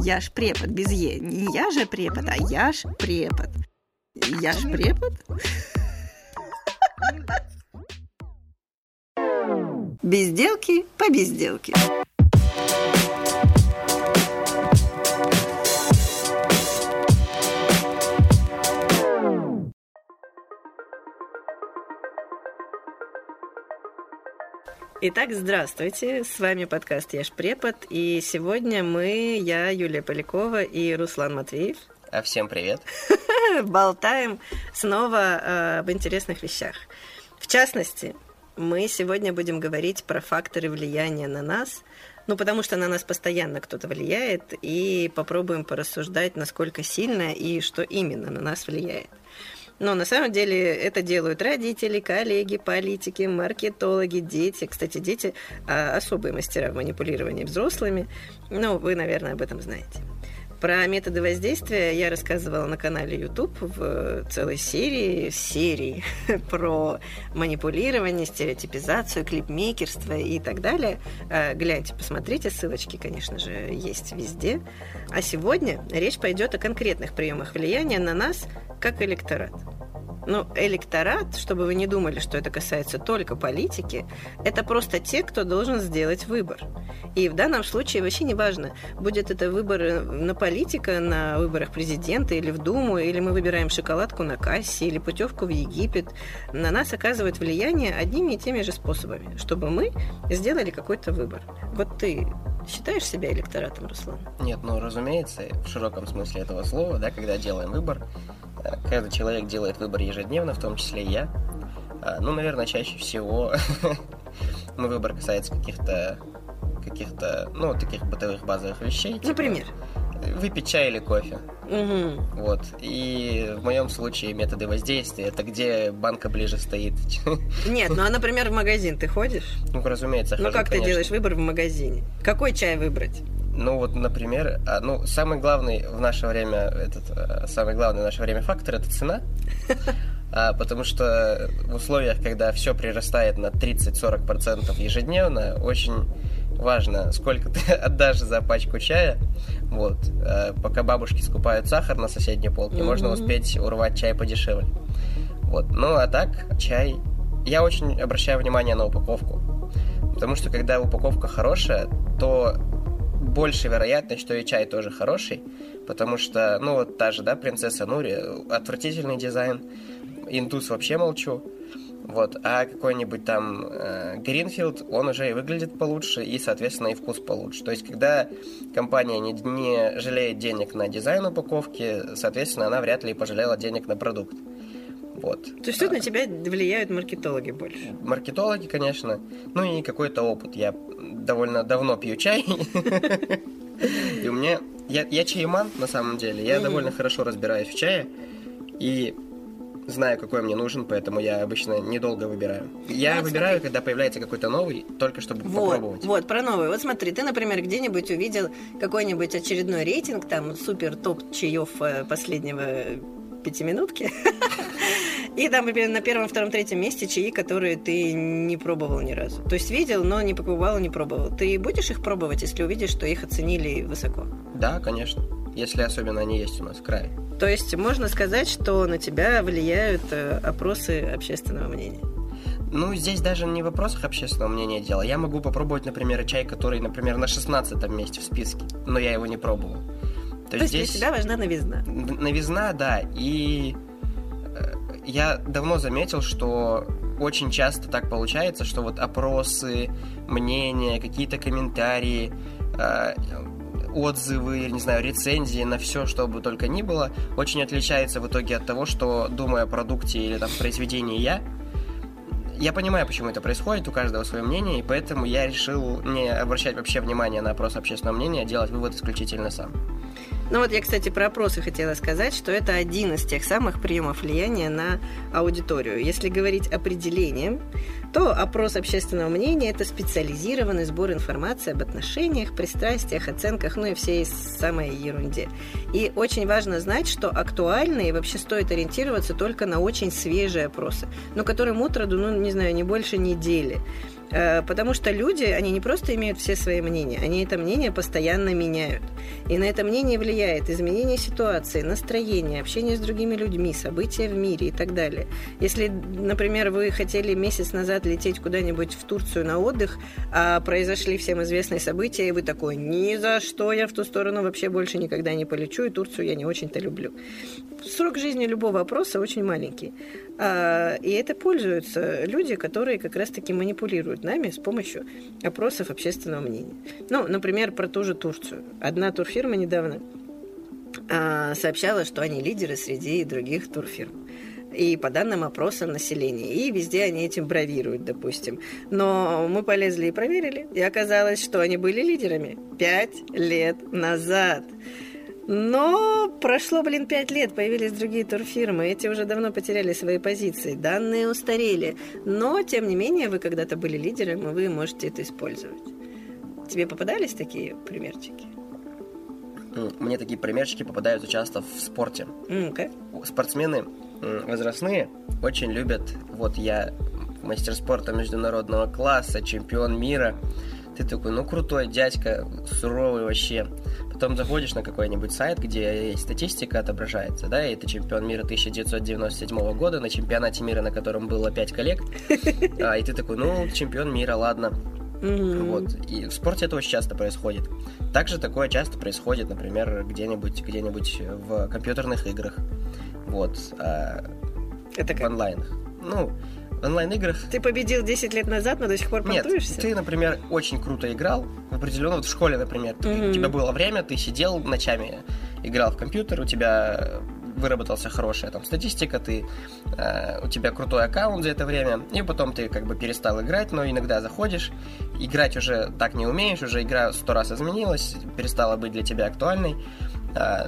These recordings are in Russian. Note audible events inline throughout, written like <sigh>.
Я ж препод без Е. Не я же препод, а я ж препод. Я ж препод? <laughs> Безделки по безделке. Итак, здравствуйте, с вами подкаст «Я ж препод», и сегодня мы, я, Юлия Полякова и Руслан Матвеев. А всем привет. <laughs> Болтаем снова э, об интересных вещах. В частности, мы сегодня будем говорить про факторы влияния на нас, ну, потому что на нас постоянно кто-то влияет, и попробуем порассуждать, насколько сильно и что именно на нас влияет. Но на самом деле это делают родители, коллеги, политики, маркетологи, дети. Кстати, дети а, особые мастера в манипулировании взрослыми. Ну, вы, наверное, об этом знаете. Про методы воздействия я рассказывала на канале YouTube в целой серии, серии <laughs> про манипулирование, стереотипизацию, клипмейкерство и так далее. А, гляньте, посмотрите, ссылочки, конечно же, есть везде. А сегодня речь пойдет о конкретных приемах влияния на нас как электорат. Ну, электорат, чтобы вы не думали, что это касается только политики, это просто те, кто должен сделать выбор. И в данном случае вообще не важно, будет это выбор на политика, на выборах президента или в Думу, или мы выбираем шоколадку на кассе, или путевку в Египет. На нас оказывает влияние одними и теми же способами, чтобы мы сделали какой-то выбор. Вот ты считаешь себя электоратом, Руслан? Нет, ну, разумеется, в широком смысле этого слова, да, когда делаем выбор, Каждый человек делает выбор в том числе и я. А, ну, наверное, чаще всего <laughs> мой выбор касается каких-то каких-то, ну, таких бытовых базовых вещей. Типа Например? Выпить чай или кофе. Угу. Вот. И в моем случае методы воздействия это где банка ближе стоит. <laughs> Нет, ну а, например, в магазин ты ходишь? Ну, разумеется, Ну, хожу, как конечно. ты делаешь выбор в магазине? Какой чай выбрать? Ну вот, например, а, ну самый главный в наше время этот а, самый главный в наше время фактор это цена, потому что в условиях, когда все прирастает на 30-40% ежедневно, очень важно, сколько ты <laughs> отдашь за пачку чая. Вот, а, пока бабушки скупают сахар на соседней полке, mm-hmm. можно успеть урвать чай подешевле. Вот, ну а так чай. Я очень обращаю внимание на упаковку, потому что когда упаковка хорошая, то больше вероятность, что и чай тоже хороший, потому что, ну, вот та же, да, принцесса Нури, отвратительный дизайн, индус вообще молчу, вот, а какой-нибудь там э, Гринфилд, он уже и выглядит получше, и, соответственно, и вкус получше. То есть, когда компания не, не жалеет денег на дизайн упаковки, соответственно, она вряд ли пожалела денег на продукт. Вот. То есть тут а, на тебя влияют маркетологи больше? Маркетологи, конечно. Ну и какой-то опыт. Я довольно давно пью чай. <laughs> И у меня... Я чайман, на самом деле. Я довольно хорошо разбираюсь в чае. И знаю, какой мне нужен, поэтому я обычно недолго выбираю. Я вот выбираю, смотри. когда появляется какой-то новый, только чтобы вот, попробовать. Вот, про новый. Вот смотри, ты, например, где-нибудь увидел какой-нибудь очередной рейтинг, там, супер топ чаев э, последнего пятиминутки. <laughs> И там на первом, втором, третьем месте чаи, которые ты не пробовал ни разу. То есть видел, но не покупал, не пробовал. Ты будешь их пробовать, если увидишь, что их оценили высоко? Да, конечно. Если особенно они есть у нас в крае. То есть можно сказать, что на тебя влияют э, опросы общественного мнения? Ну, здесь даже не в вопросах общественного мнения дело. Я могу попробовать, например, чай, который, например, на 16 месте в списке, но я его не пробовал. То, То есть здесь... для тебя важна новизна? Новизна, да. И я давно заметил, что очень часто так получается, что вот опросы, мнения, какие-то комментарии, э, отзывы, не знаю, рецензии на все, что бы только ни было, очень отличается в итоге от того, что думаю о продукте или там произведении я. Я понимаю, почему это происходит, у каждого свое мнение, и поэтому я решил не обращать вообще внимания на опрос общественного мнения, а делать вывод исключительно сам. Ну вот я, кстати, про опросы хотела сказать, что это один из тех самых приемов влияния на аудиторию. Если говорить определением, то опрос общественного мнения – это специализированный сбор информации об отношениях, пристрастиях, оценках, ну и всей самой ерунде. И очень важно знать, что актуальны и вообще стоит ориентироваться только на очень свежие опросы, но которым утроду, ну, не знаю, не больше недели. Э, потому что люди, они не просто имеют все свои мнения, они это мнение постоянно меняют. И на это мнение влияет изменение ситуации, настроение, общение с другими людьми, события в мире и так далее. Если, например, вы хотели месяц назад лететь куда-нибудь в Турцию на отдых, а произошли всем известные события, и вы такой, ни за что я в ту сторону вообще больше никогда не полечу, и Турцию я не очень-то люблю. Срок жизни любого опроса очень маленький. А, и это пользуются люди, которые как раз-таки манипулируют нами с помощью опросов общественного мнения. Ну, например, про ту же Турцию. Одна турфирма недавно а, сообщала, что они лидеры среди других турфирм и по данным опроса населения. И везде они этим бравируют, допустим. Но мы полезли и проверили, и оказалось, что они были лидерами пять лет назад. Но прошло, блин, пять лет, появились другие турфирмы, эти уже давно потеряли свои позиции, данные устарели. Но, тем не менее, вы когда-то были лидером, и вы можете это использовать. Тебе попадались такие примерчики? Мне такие примерчики попадаются часто в спорте. Okay. Спортсмены возрастные очень любят, вот я мастер спорта международного класса, чемпион мира, ты такой, ну крутой дядька, суровый вообще. Потом заходишь на какой-нибудь сайт, где статистика отображается, да, и ты чемпион мира 1997 года на чемпионате мира, на котором было 5 коллег, а, и ты такой, ну, чемпион мира, ладно. Mm-hmm. Вот. И в спорте это очень часто происходит. Также такое часто происходит, например, где-нибудь где-нибудь в компьютерных играх. Вот. А, это как? В онлайнах. Ну, онлайн-играх... Ты победил 10 лет назад, но до сих пор понтуешься? Нет, ты, например, очень круто играл, определенно, вот в школе, например, mm-hmm. у тебя было время, ты сидел ночами, играл в компьютер, у тебя выработался хорошая там статистика, ты, э, у тебя крутой аккаунт за это время, и потом ты как бы перестал играть, но иногда заходишь, играть уже так не умеешь, уже игра сто раз изменилась, перестала быть для тебя актуальной,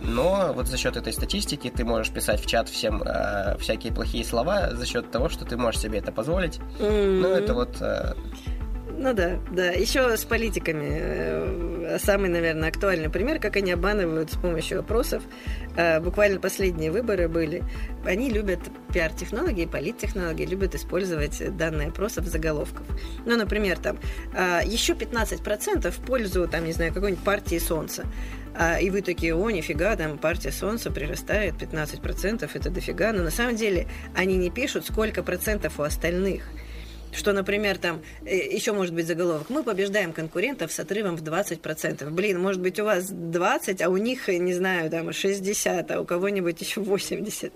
но вот за счет этой статистики ты можешь писать в чат всем э, всякие плохие слова за счет того, что ты можешь себе это позволить. Mm-hmm. Ну, это вот э, ну да, да. Еще с политиками. Э, самый, наверное, актуальный пример, как они обманывают с помощью опросов. Э, буквально последние выборы были. Они любят пиар-технологии, политтехнологии, любят использовать данные опросов заголовков. Ну, например, там э, еще 15% в пользу, там, не знаю, какой-нибудь партии Солнца. И вы такие, о, нифига, там партия Солнца прирастает 15%, это дофига. Но на самом деле они не пишут, сколько процентов у остальных – что, например, там э, еще может быть заголовок, мы побеждаем конкурентов с отрывом в 20%. Блин, может быть, у вас 20, а у них, не знаю, там 60, а у кого-нибудь еще 80.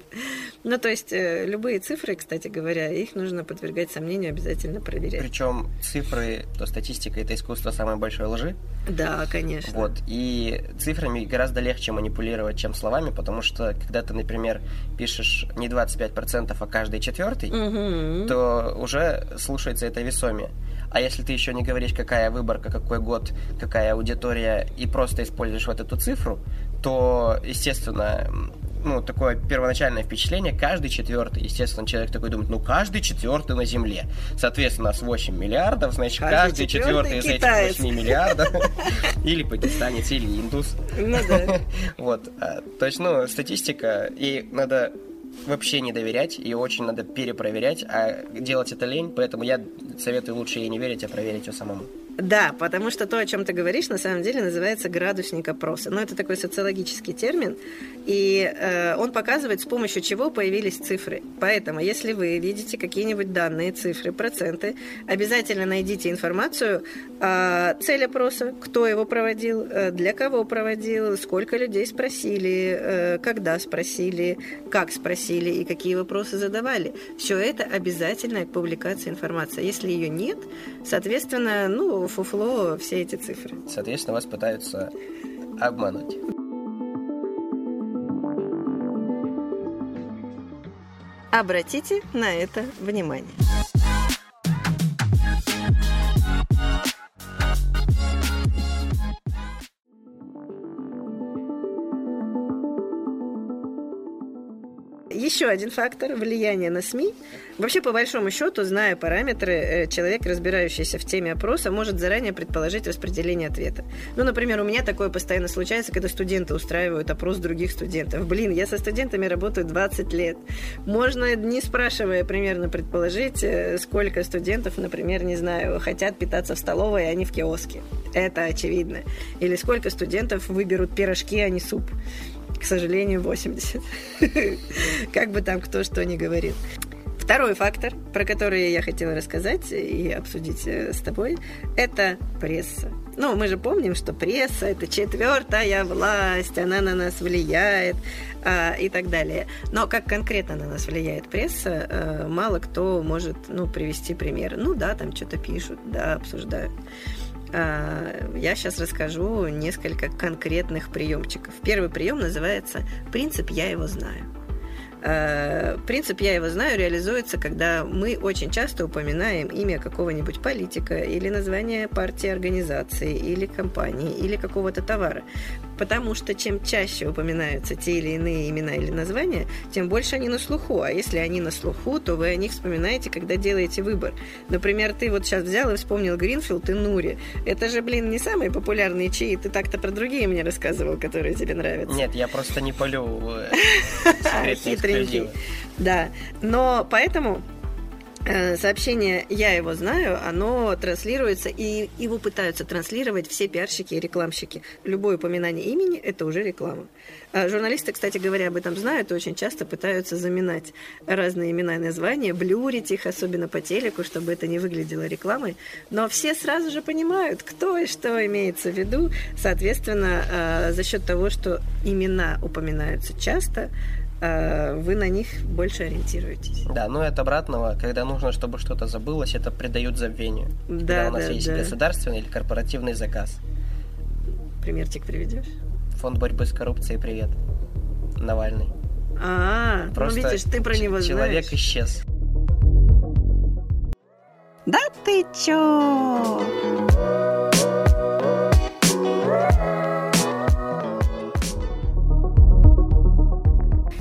Ну, то есть, э, любые цифры, кстати говоря, их нужно подвергать сомнению, обязательно проверять. Причем цифры, то статистика, это искусство самой большой лжи. Да, конечно. Вот, и цифрами гораздо легче манипулировать, чем словами, потому что, когда ты, например, пишешь не 25%, а каждый четвертый, угу. то уже слушается это весомее. А если ты еще не говоришь, какая выборка, какой год, какая аудитория, и просто используешь вот эту цифру, то, естественно, ну, такое первоначальное впечатление, каждый четвертый, естественно, человек такой думает, ну, каждый четвертый на Земле. Соответственно, нас 8 миллиардов, значит, каждый, каждый четвертый из этих 8 миллиардов <laughs> или пакистанец, или индус. Ну да. <laughs> Вот. А, то есть, ну, статистика, и надо вообще не доверять, и очень надо перепроверять, а делать это лень, поэтому я советую лучше ей не верить, а проверить ее самому. Да, потому что то, о чем ты говоришь, на самом деле называется градусник опроса. Но это такой социологический термин, и э, он показывает, с помощью чего появились цифры. Поэтому, если вы видите какие-нибудь данные, цифры, проценты, обязательно найдите информацию, э, цель опроса, кто его проводил, э, для кого проводил, сколько людей спросили, э, когда спросили, как спросили и какие вопросы задавали. Все это обязательно к публикации информации. Если ее нет, соответственно, ну, фуфло все эти цифры. Соответственно, вас пытаются обмануть. Обратите на это внимание. Еще один фактор влияния на СМИ. Вообще, по большому счету, зная параметры, э, человек, разбирающийся в теме опроса, может заранее предположить распределение ответа. Ну, например, у меня такое постоянно случается, когда студенты устраивают опрос других студентов. Блин, я со студентами работаю 20 лет. Можно, не спрашивая, примерно предположить, э, сколько студентов, например, не знаю, хотят питаться в столовой, а не в киоске. Это очевидно. Или сколько студентов выберут пирожки, а не суп к сожалению, 80. <laughs> Как бы там кто что ни говорил. Второй фактор, про который я хотела рассказать и обсудить э, с тобой, это пресса. Ну, мы же помним, что пресса – это четвертая власть, она на нас влияет а, и так далее. Но как конкретно на нас влияет пресса, а, мало кто может ну, привести пример. Ну да, там что-то пишут, да, обсуждают. А, я сейчас расскажу несколько конкретных приемчиков. Первый прием называется «Принцип «я его знаю». Э, принцип «я его знаю» реализуется, когда мы очень часто упоминаем имя какого-нибудь политика или название партии, организации или компании или какого-то товара. Потому что чем чаще упоминаются те или иные имена или названия, тем больше они на слуху. А если они на слуху, то вы о них вспоминаете, когда делаете выбор. Например, ты вот сейчас взял и вспомнил Гринфилд и Нури. Это же, блин, не самые популярные чаи. Ты так-то про другие мне рассказывал, которые тебе нравятся. Нет, я просто не полю <laughs> секретные хитренький. Да. Но поэтому э, сообщение «я его знаю», оно транслируется, и его пытаются транслировать все пиарщики и рекламщики. Любое упоминание имени – это уже реклама. А журналисты, кстати говоря, об этом знают и очень часто пытаются заминать разные имена и названия, блюрить их, особенно по телеку, чтобы это не выглядело рекламой. Но все сразу же понимают, кто и что имеется в виду. Соответственно, э, за счет того, что имена упоминаются часто, Э, вы на них больше ориентируетесь. Да, ну и от обратного, когда нужно, чтобы что-то забылось, это придают забвению. Да, когда у нас да, есть да. государственный или корпоративный заказ. Примерчик приведешь? Фонд борьбы с коррупцией, привет. Навальный. А, ну Просто ну видишь, ты про него человек знаешь. исчез. Да ты чё?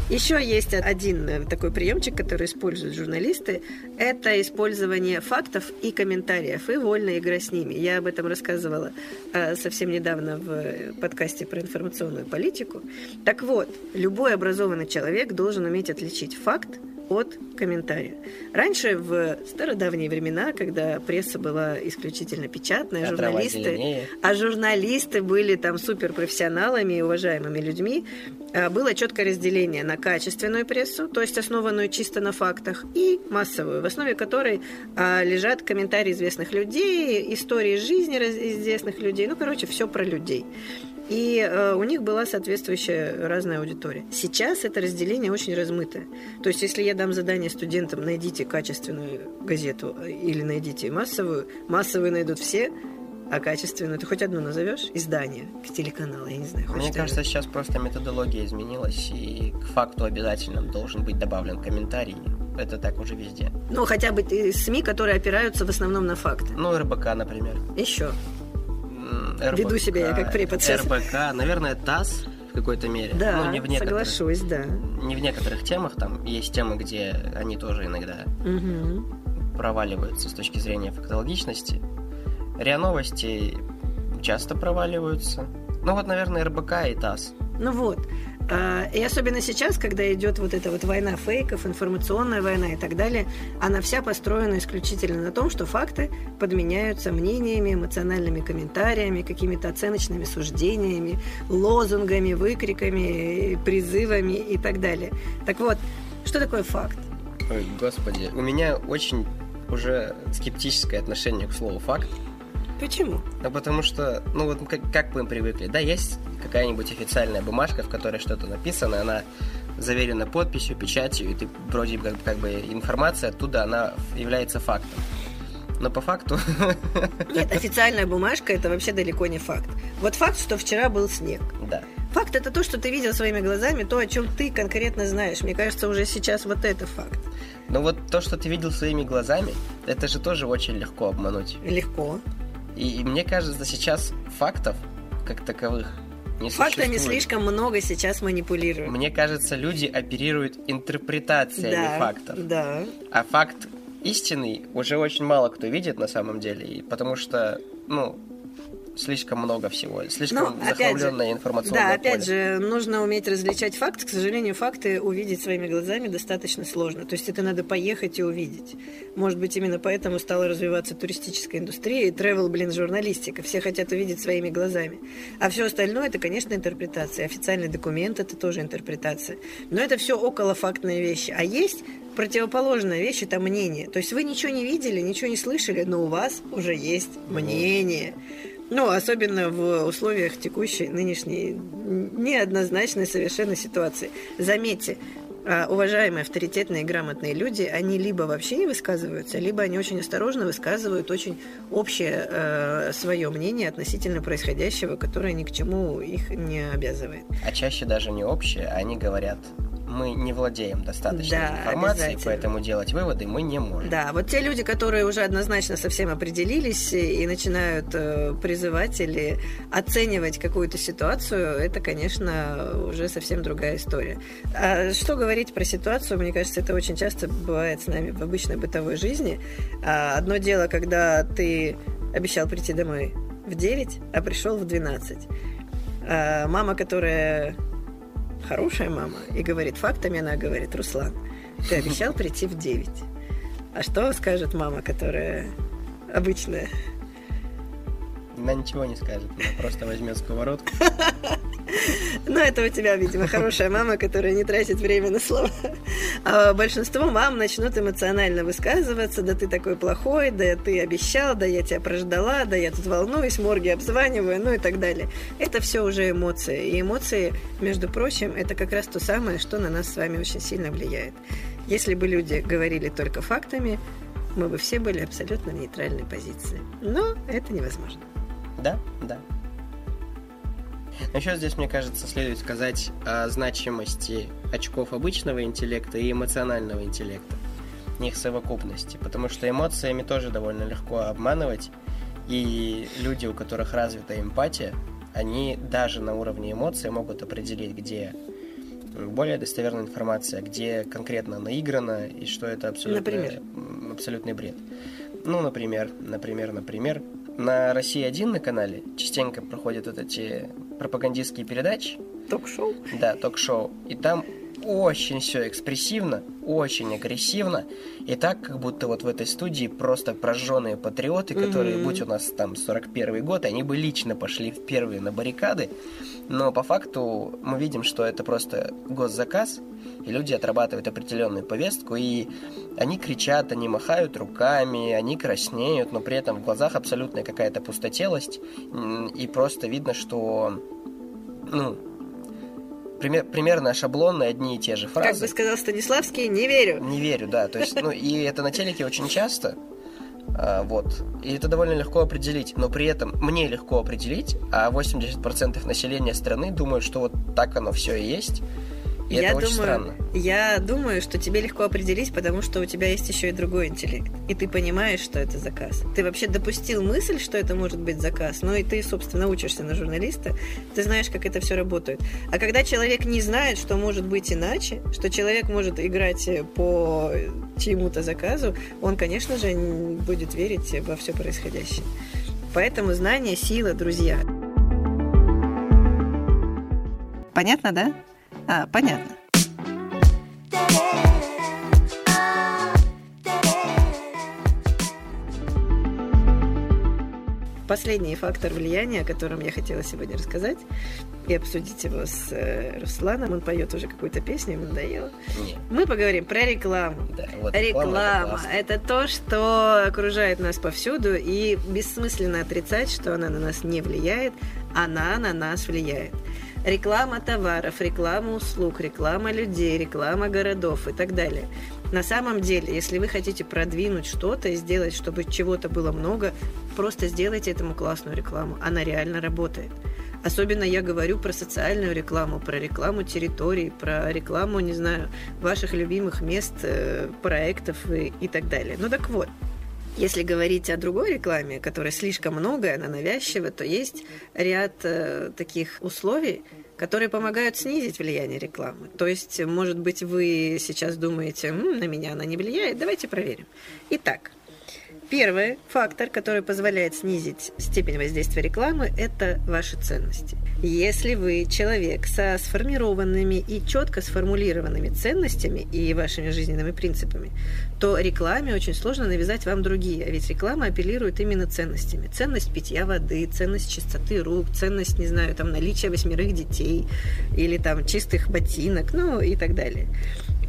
Еще есть один э, такой приемчик, который используют журналисты. Это использование фактов и комментариев, и вольная игра с ними. Я об этом рассказывала э, совсем недавно в подкасте про информационную политику. Так вот, любой образованный человек должен уметь отличить факт от комментария. Раньше, в стародавние времена, когда пресса была исключительно печатная, а журналисты, а журналисты были там суперпрофессионалами и уважаемыми людьми, а, было четкое разделение на качественную прессу, то есть основанную чисто на фактах, и массовую, в основе которой а, лежат комментарии известных людей, истории жизни известных людей, ну, короче, все про людей. И э, у них была соответствующая разная аудитория. Сейчас это разделение очень размытое. То есть, если я дам задание студентам, найдите качественную газету э, или найдите массовую, массовые найдут все, а качественную ты хоть одну назовешь? Издание, к телеканалу, я не знаю. Мне кажется, сейчас просто методология изменилась, и к факту обязательно должен быть добавлен комментарий. Это так уже везде. Ну, хотя бы СМИ, которые опираются в основном на факты. Ну, РБК, например. Еще. РБК, Веду себя я как препод сейчас. РБК, наверное, ТАСС в какой-то мере. Да, ну, не в соглашусь, да. Не в некоторых темах, там есть темы, где они тоже иногда угу. проваливаются с точки зрения фактологичности. РИА Новости часто проваливаются. Ну вот, наверное, РБК и ТАСС. Ну вот. А, и особенно сейчас, когда идет вот эта вот война фейков, информационная война и так далее, она вся построена исключительно на том, что факты подменяются мнениями, эмоциональными комментариями, какими-то оценочными суждениями, лозунгами, выкриками, призывами и так далее. Так вот, что такое факт? Ой, господи, у меня очень уже скептическое отношение к слову факт. Почему? Ну, потому что, ну, вот как, как мы привыкли, да, есть какая-нибудь официальная бумажка, в которой что-то написано, она заверена подписью, печатью, и ты вроде как, как бы информация оттуда, она является фактом. Но по факту... <laughs> Нет, официальная бумажка это вообще далеко не факт. Вот факт, что вчера был снег. Да. Факт это то, что ты видел своими глазами, то, о чем ты конкретно знаешь. Мне кажется, уже сейчас вот это факт. Но вот то, что ты видел своими глазами, это же тоже очень легко обмануть. Легко. И, и мне кажется, сейчас фактов как таковых не Фактами существует. слишком много сейчас манипулируют. Мне кажется, люди оперируют интерпретациями да, фактов. Да. А факт истинный уже очень мало кто видит на самом деле, потому что, ну, слишком много всего, слишком Ну, опять же, захламленное информационное Да, опять поле. же, нужно уметь различать факт. К сожалению, факты увидеть своими глазами достаточно сложно. То есть это надо поехать и увидеть. Может быть, именно поэтому стала развиваться туристическая индустрия и travel, блин, журналистика. Все хотят увидеть своими глазами. А все остальное это, конечно, интерпретация. Официальный документ это тоже интерпретация. Но это все околофактные вещи. А есть противоположная вещь это мнение. То есть вы ничего не видели, ничего не слышали, но у вас уже есть мнение. Ну, особенно в условиях текущей, нынешней, неоднозначной совершенно ситуации. Заметьте, а, уважаемые, авторитетные, грамотные люди, они либо вообще не высказываются, либо они очень осторожно высказывают очень общее э, свое мнение относительно происходящего, которое ни к чему их не обязывает. А чаще даже не общее, а они говорят, мы не владеем достаточной Да, информацией, поэтому делать выводы мы не можем. Да, вот те люди, которые уже однозначно совсем определились и начинают э, призывать или оценивать какую-то ситуацию, это, конечно, уже совсем другая история. А что говорить про ситуацию, мне кажется, это очень часто бывает с нами в обычной бытовой жизни. А одно дело, когда ты обещал прийти домой в 9, а пришел в 12. А мама, которая хорошая мама и говорит фактами, она говорит, Руслан, ты обещал прийти в 9. А что скажет мама, которая обычная? Она ничего не скажет, она просто возьмет сковородку. <laughs> Ну, это у тебя, видимо, хорошая мама, которая не тратит время на слова. А большинство мам начнут эмоционально высказываться, да ты такой плохой, да ты обещал, да я тебя прождала, да я тут волнуюсь, морги обзваниваю, ну и так далее. Это все уже эмоции. И эмоции, между прочим, это как раз то самое, что на нас с вами очень сильно влияет. Если бы люди говорили только фактами, мы бы все были абсолютно в нейтральной позиции. Но это невозможно. Да, да. Еще здесь, мне кажется, следует сказать о значимости очков обычного интеллекта и эмоционального интеллекта, их совокупности, потому что эмоциями тоже довольно легко обманывать, и люди, у которых развита эмпатия, они даже на уровне эмоций могут определить, где более достоверная информация, где конкретно наиграно и что это абсолютно, Например? абсолютный бред. Ну, например, например, например, на России 1 на канале частенько проходят вот эти пропагандистские передачи, Ток-шоу. да, ток-шоу, и там очень все экспрессивно, очень агрессивно, и так, как будто вот в этой студии просто прожженные патриоты, которые, Мгм. будь у нас там 41 год, они бы лично пошли в первые на баррикады, но по факту мы видим, что это просто госзаказ, и люди отрабатывают определенную повестку, и они кричат, они махают руками, они краснеют, но при этом в глазах абсолютная какая-то пустотелость, и просто видно, что, ну, пример- примерно шаблонные одни и те же Как фразы. бы сказал Станиславский, не верю. Не верю, да. То есть, ну, и это на телеке очень часто. а, вот. И это довольно легко определить. Но при этом мне легко определить, а 80% населения страны думают, что вот так оно все и есть. И я это очень думаю, странно. Я думаю, что тебе легко определить, потому что у тебя есть еще и другой интеллект. И ты понимаешь, что это заказ. Ты вообще допустил мысль, что это может быть заказ. Ну и ты, собственно, учишься на журналиста. Ты знаешь, как это все работает. А когда человек не знает, что может быть иначе, что человек может играть по чьему-то заказу, он, конечно же, будет верить во все происходящее. Поэтому знание – сила, друзья. Понятно, да? А, понятно. Последний фактор влияния, о котором я хотела сегодня рассказать и обсудить его с э, Русланом. Он поет уже какую-то песню, ему надоело. Мы поговорим про рекламу. да, вот Реклама это это, то, что окружает нас повсюду, и бессмысленно отрицать, что она на нас не влияет, она на нас влияет. Реклама товаров, реклама услуг, реклама людей, реклама городов и так далее. На самом деле, если вы хотите продвинуть что-то и сделать, чтобы чего-то было много, просто сделайте этому классную рекламу. Она реально работает. Особенно я говорю про социальную рекламу, про рекламу территорий, про рекламу, не знаю, ваших любимых мест, э, проектов и, и так далее. Ну так вот, Если говорить о другой рекламе, которая слишком много, она навязчива, то есть ряд э, таких условий, которые помогают снизить влияние рекламы. То есть, может быть, вы сейчас думаете, М, на меня она не влияет, давайте проверим. Итак, Первый фактор, который позволяет снизить степень воздействия рекламы, это ваши ценности. Если вы человек со сформированными и четко сформулированными ценностями и вашими жизненными принципами, то рекламе очень сложно навязать вам другие. А ведь реклама апеллирует именно ценностями. Ценность питья воды, ценность чистоты рук, ценность, не знаю, там, наличия восьмерых детей или там чистых ботинок, ну и так далее.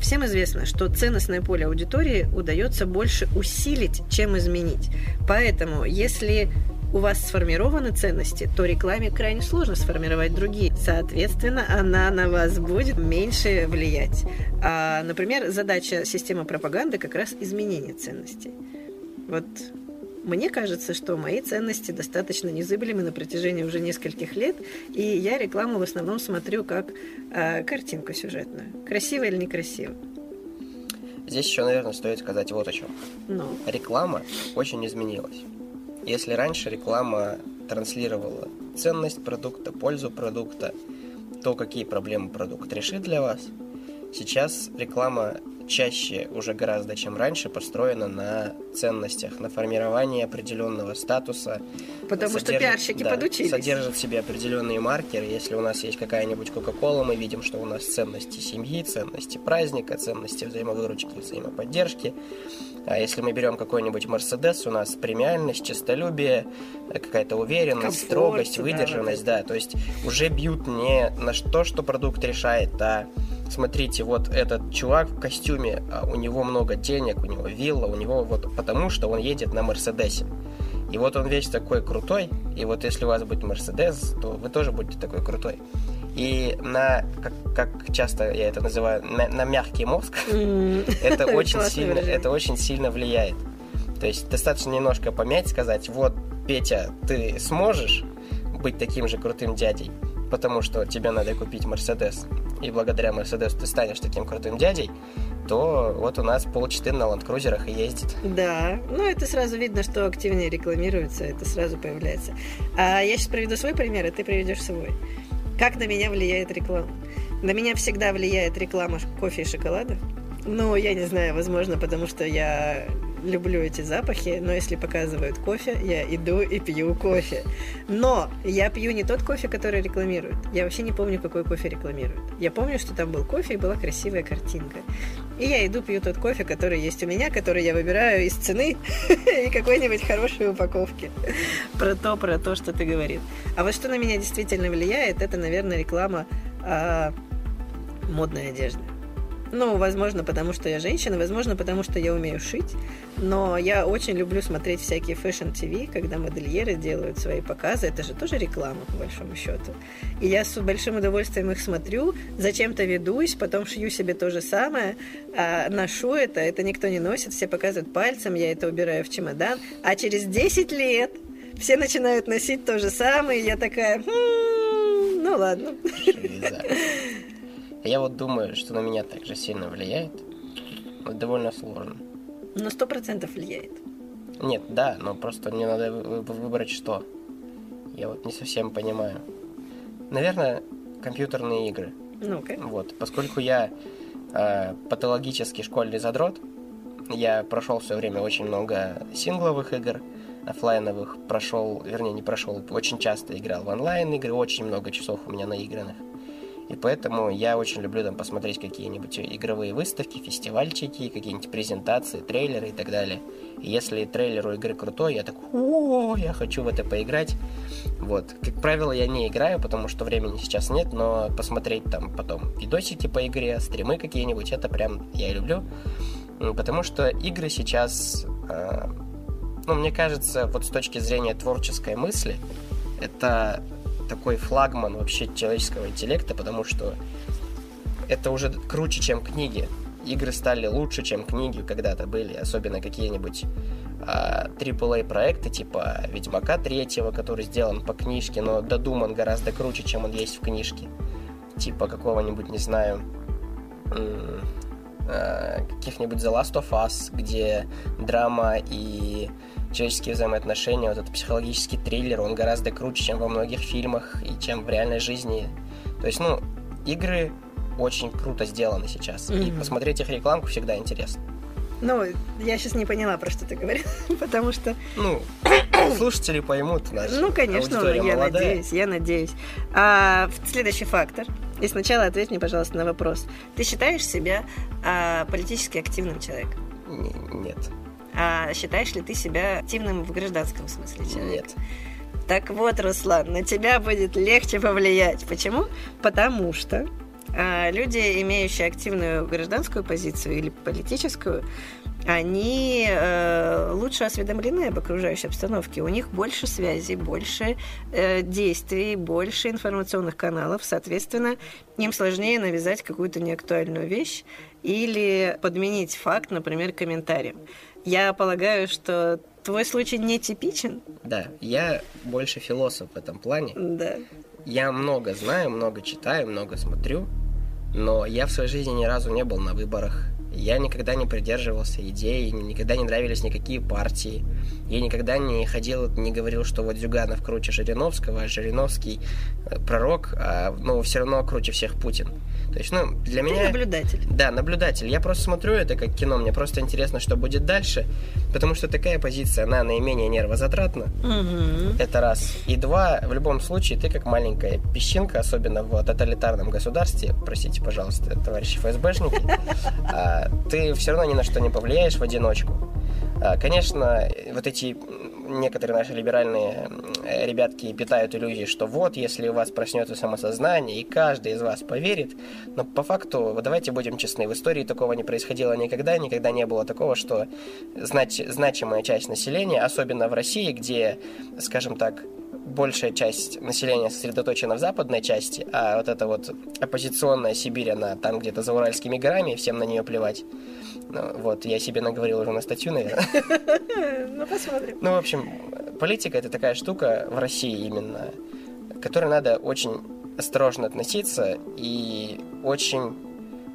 Всем известно, что ценностное поле аудитории удается больше усилить, чем изменить. Поэтому, если у вас сформированы ценности, то рекламе крайне сложно сформировать другие. Соответственно, она на вас будет меньше влиять. А, например, задача системы пропаганды как раз изменение ценностей. Вот мне кажется, что мои ценности достаточно незыблемы на протяжении уже нескольких лет, и я рекламу в основном смотрю как э, картинку сюжетную. Красиво или некрасиво. Здесь еще, наверное, стоит сказать вот о чем. Ну. Реклама очень изменилась. Если раньше реклама транслировала ценность продукта, пользу продукта, то какие проблемы продукт решит для вас, сейчас реклама чаще уже гораздо, чем раньше, построена на ценностях, на формировании определенного статуса. Потому содержит, что пиарщики да, подучились. Содержит в себе определенные маркеры. Если у нас есть какая-нибудь Кока-Кола, мы видим, что у нас ценности семьи, ценности праздника, ценности взаимовыручки, взаимоподдержки. А если мы берем какой-нибудь Мерседес, у нас премиальность, честолюбие, какая-то уверенность, Комфорт, строгость, выдержанность, да, да. То есть уже бьют не на то, что продукт решает, а смотрите, вот этот чувак в костюме, а у него много денег, у него вилла, у него вот потому, что он едет на Мерседесе. И вот он весь такой крутой, и вот если у вас будет Мерседес, то вы тоже будете такой крутой. И на, как, как часто я это называю, на, на мягкий мозг, <laughs> <laughs> это очень сильно, это очень сильно влияет. То есть достаточно немножко помять, сказать, вот, Петя, ты сможешь быть таким же крутым дядей, потому что тебе надо купить Мерседес и благодаря Мерседесу ты станешь таким крутым дядей, то вот у нас полчетын на ландкрузерах и ездит. Да, ну это сразу видно, что активнее рекламируется, это сразу появляется. А я сейчас приведу свой пример, и ты приведешь свой. Как на меня влияет реклама? На меня всегда влияет реклама кофе и шоколада. Ну, я не знаю, возможно, потому что я люблю эти запахи, но если показывают кофе, я иду и пью кофе. Но я пью не тот кофе, который рекламируют. Я вообще не помню, какой кофе рекламируют. Я помню, что там был кофе и была красивая картинка. И я иду пью тот кофе, который есть у меня, который я выбираю из цены <laughs> и какой-нибудь хорошей упаковки. Про то, про то, что ты говорил. А вот что на меня действительно влияет, это, наверное, реклама а, модной одежды. Ну, возможно, потому что я женщина, возможно, потому что я умею шить. Но я очень люблю смотреть всякие fashion-ТВ, когда модельеры делают свои показы. Это же тоже реклама, по большому счету. И я с большим удовольствием их смотрю, зачем-то ведусь, потом шью себе то же самое, а ношу это, это никто не носит, все показывают пальцем, я это убираю в чемодан. А через 10 лет все начинают носить то же самое, и я такая, ну ладно. Я вот думаю, что на меня также сильно влияет. Это довольно сложно. На сто процентов влияет. Нет, да, но просто мне надо выбрать что. Я вот не совсем понимаю. Наверное, компьютерные игры. Ну-ка. Вот, поскольку я э, патологический школьный задрот, я прошел все время очень много сингловых игр, офлайновых, прошел, вернее, не прошел, очень часто играл в онлайн игры, очень много часов у меня наигранных. И поэтому я очень люблю там посмотреть какие-нибудь игровые выставки, фестивальчики, какие-нибудь презентации, трейлеры и так далее. И если трейлер у игры крутой, я такой, о, я хочу в это поиграть. Вот. Как правило, я не играю, потому что времени сейчас нет, но посмотреть там потом видосики по игре, стримы какие-нибудь, это прям я люблю. Потому что игры сейчас, э, ну, мне кажется, вот с точки зрения творческой мысли, это такой флагман вообще человеческого интеллекта, потому что это уже круче, чем книги. Игры стали лучше, чем книги когда-то были, особенно какие-нибудь а, AAA проекты типа Ведьмака третьего, который сделан по книжке, но додуман гораздо круче, чем он есть в книжке. Типа какого-нибудь, не знаю, э, каких-нибудь The Last of Us, где драма и человеческие взаимоотношения, вот этот психологический триллер, он гораздо круче, чем во многих фильмах и чем в реальной жизни. То есть, ну, игры очень круто сделаны сейчас. Mm-hmm. И посмотреть их рекламку всегда интересно. Ну, я сейчас не поняла, про что ты говорил, <laughs> потому что... Ну, <coughs> слушатели поймут наш Ну, конечно, я молодая. надеюсь, я надеюсь. А, следующий фактор. И сначала ответь мне, пожалуйста, на вопрос. Ты считаешь себя а, политически активным человеком? Нет. А считаешь ли ты себя активным в гражданском смысле человека? Нет. Так вот, Руслан, на тебя будет легче повлиять. Почему? Потому что а, люди, имеющие активную гражданскую позицию или политическую, они э, лучше осведомлены об окружающей обстановке. У них больше связей, больше э, действий, больше информационных каналов. Соответственно, им сложнее навязать какую-то неактуальную вещь или подменить факт, например, комментарием. Я полагаю, что твой случай не типичен. Да, я больше философ в этом плане. Да. Я много знаю, много читаю, много смотрю, но я в своей жизни ни разу не был на выборах. Я никогда не придерживался идей, никогда не нравились никакие партии. Я никогда не ходил, не говорил, что вот Зюганов круче Жириновского, а Жириновский э, пророк, а ну, все равно круче всех Путин. То есть, ну, для Ты меня... наблюдатель. Да, наблюдатель. Я просто смотрю это как кино, мне просто интересно, что будет дальше, потому что такая позиция, она наименее нервозатратна. Угу. Это раз. И два, в любом случае, ты как маленькая песчинка, особенно в тоталитарном государстве, простите, пожалуйста, товарищи ФСБшники, <laughs> а, ты все равно ни на что не повлияешь в одиночку. А, конечно, вот эти некоторые наши либеральные ребятки питают иллюзии, что вот, если у вас проснется самосознание, и каждый из вас поверит, но по факту, давайте будем честны, в истории такого не происходило никогда, никогда не было такого, что знач, значимая часть населения, особенно в России, где, скажем так, большая часть населения сосредоточена в западной части, а вот эта вот оппозиционная Сибирь, она там где-то за Уральскими горами, всем на нее плевать. Ну, вот, я себе наговорил уже на статью, наверное. <laughs> Ну, посмотрим. Ну, в общем, политика это такая штука в России именно, к которой надо очень осторожно относиться и очень,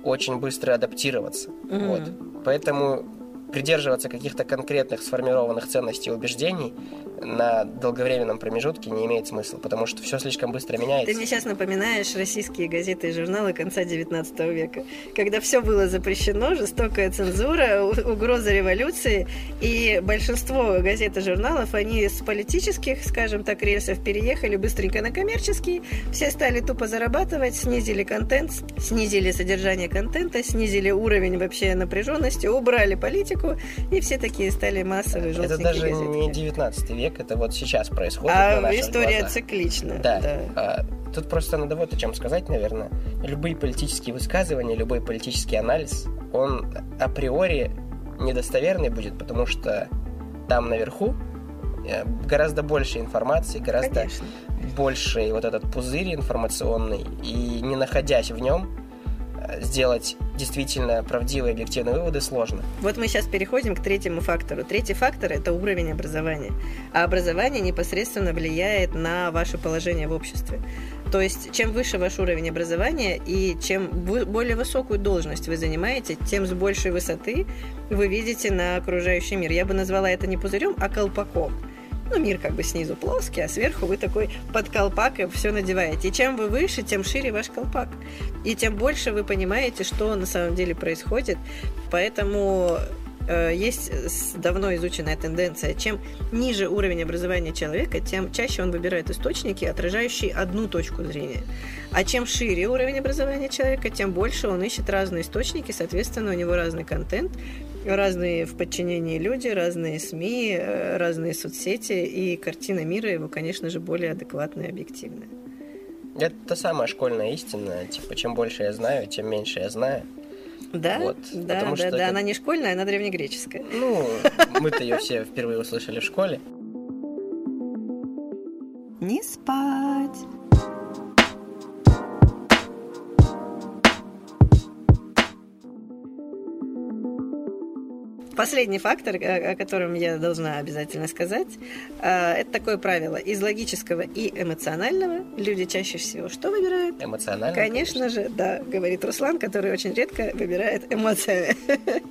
очень быстро адаптироваться. Mm-hmm. Вот. Поэтому придерживаться каких-то конкретных сформированных ценностей и убеждений на долговременном промежутке не имеет смысла, потому что все слишком быстро меняется. Ты мне сейчас напоминаешь российские газеты и журналы конца 19 века, когда все было запрещено, жестокая цензура, угроза революции, и большинство газет и журналов, они с политических, скажем так, рельсов переехали быстренько на коммерческие, все стали тупо зарабатывать, снизили контент, снизили содержание контента, снизили уровень вообще напряженности, убрали политику, и все такие стали массовые Это даже не 19 век, это вот сейчас происходит А история глазах. циклична. Да. да. А, тут просто надо вот о чем сказать, наверное. Любые политические высказывания, любой политический анализ, он априори недостоверный будет, потому что там наверху э, гораздо больше информации, гораздо Конечно. больше вот этот пузырь информационный, и не находясь в нем, сделать действительно правдивые объективные выводы сложно. Вот мы сейчас переходим к третьему фактору. Третий фактор – это уровень образования. А образование непосредственно влияет на ваше положение в обществе. То есть, чем выше ваш уровень образования и чем более высокую должность вы занимаете, тем с большей высоты вы видите на окружающий мир. Я бы назвала это не пузырем, а колпаком ну, мир как бы снизу плоский, а сверху вы такой под колпак и все надеваете. И чем вы выше, тем шире ваш колпак. И тем больше вы понимаете, что на самом деле происходит. Поэтому есть давно изученная тенденция, чем ниже уровень образования человека, тем чаще он выбирает источники, отражающие одну точку зрения. А чем шире уровень образования человека, тем больше он ищет разные источники, соответственно, у него разный контент, разные в подчинении люди, разные СМИ, э, разные соцсети, и картина мира его, конечно же, более адекватная и объективная. Это та самая школьная истина, типа, чем больше я знаю, тем меньше я знаю. Да, вот, да, да, да, это... она не школьная, она древнегреческая. Ну, мы-то ее все впервые услышали в школе. Не спать. Последний фактор, о котором я должна обязательно сказать, э, это такое правило. Из логического и эмоционального люди чаще всего что выбирают? Эмоционально? Конечно, конечно же, да, говорит Руслан, который очень редко выбирает эмоциями. <laughs>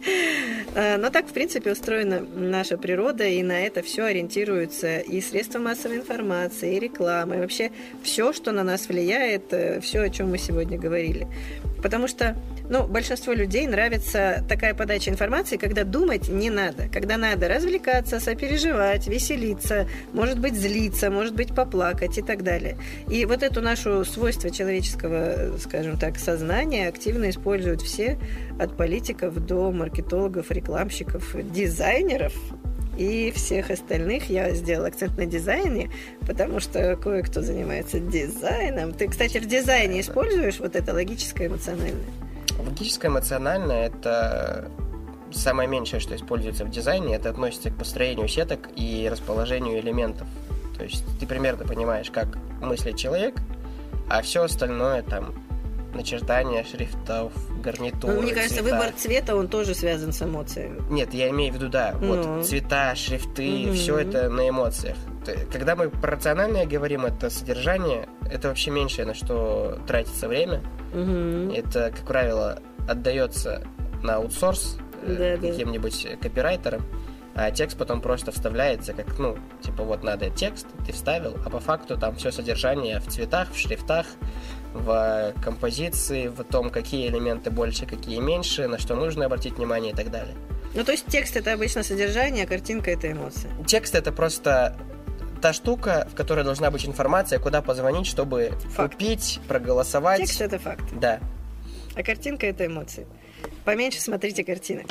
Э, но так, в принципе, устроена наша природа, и на это все ориентируются и средства массовой информации, и реклама, и вообще все, что на нас влияет, э, все, о чем мы сегодня говорили. Потому что ну, большинство людей нравится такая подача информации, когда думать не надо, когда надо развлекаться, сопереживать, веселиться, может быть, злиться, может быть, поплакать и так далее. И вот эту нашу свойство человеческого, скажем так, сознания активно используют все, от политиков до маркетологов, рекламщиков, дизайнеров, и всех остальных. Я сделала акцент на дизайне, потому что кое-кто занимается дизайном. Ты, кстати, в дизайне используешь вот это логическое эмоциональное? Логическое эмоциональное – это самое меньшее, что используется в дизайне. Это относится к построению сеток и расположению элементов. То есть ты примерно понимаешь, как мыслит человек, а все остальное там начертания шрифтов, гарнитуры. Ну, мне кажется, цвета. выбор цвета, он тоже связан с эмоциями. Нет, я имею в виду, да, вот ну. цвета, шрифты, угу. все это на эмоциях. Когда мы про рациональное говорим, это содержание, это вообще меньшее, на что тратится время. Угу. Это, как правило, отдается на аутсорс э, да, каким-нибудь да. копирайтерам, а текст потом просто вставляется, как, ну, типа, вот надо текст, ты вставил, а по факту там все содержание в цветах, в шрифтах, в композиции, в том, какие элементы больше, какие меньше, на что нужно обратить внимание и так далее. Ну, то есть текст это обычно содержание, а картинка это эмоция. Текст это просто та штука, в которой должна быть информация, куда позвонить, чтобы факт. купить, проголосовать. Текст это факт. Да. А картинка это эмоции. Поменьше смотрите картинок.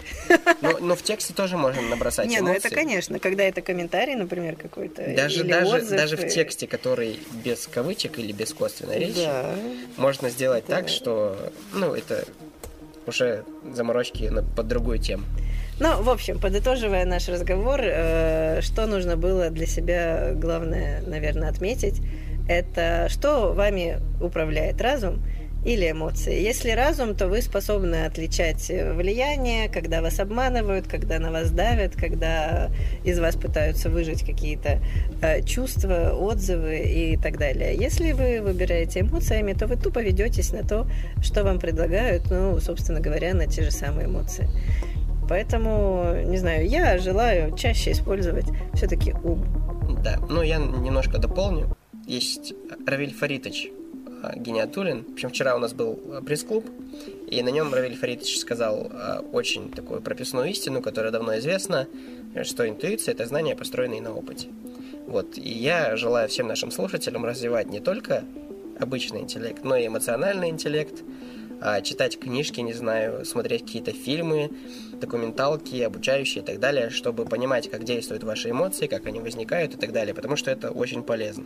Ну, но в тексте тоже можно набросать Не, эмоции. ну это, конечно, когда это комментарий, например, какой-то, даже, или даже, отзыв. Даже в тексте, который без кавычек или без косвенной речи, да. можно сделать да. так, что, ну, это уже заморочки под другую тему. Ну, в общем, подытоживая наш разговор, э, что нужно было для себя, главное, наверное, отметить, это что вами управляет разум или эмоции. Если разум, то вы способны отличать влияние, когда вас обманывают, когда на вас давят, когда из вас пытаются выжить какие-то э, чувства, отзывы и так далее. Если вы выбираете эмоциями, то вы тупо ведетесь на то, что вам предлагают, ну, собственно говоря, на те же самые эмоции. Поэтому, не знаю, я желаю чаще использовать все-таки ум. Да, ну я немножко дополню. Есть Равиль Фаритович, а, Гениатулин. В общем, вчера у нас был а, пресс-клуб, и на нем Равиль Фаритович сказал а, очень такую прописную истину, которая давно известна, что интуиция – это знание, построенное на опыте. Вот, и я желаю всем нашим слушателям развивать не только обычный интеллект, но и эмоциональный интеллект, читать книжки, не знаю, смотреть какие-то фильмы, документалки, обучающие и так далее, чтобы понимать, как действуют ваши эмоции, как они возникают и так далее, потому что это очень полезно.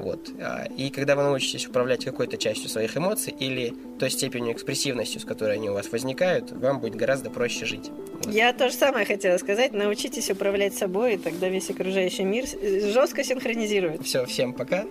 Вот. А, и когда вы научитесь управлять какой-то частью своих эмоций или той степенью экспрессивностью, с которой они у вас возникают, вам будет гораздо проще жить. Вот. Я то же самое хотела сказать. Научитесь управлять собой, и тогда весь окружающий мир жестко синхронизирует. Все, всем пока.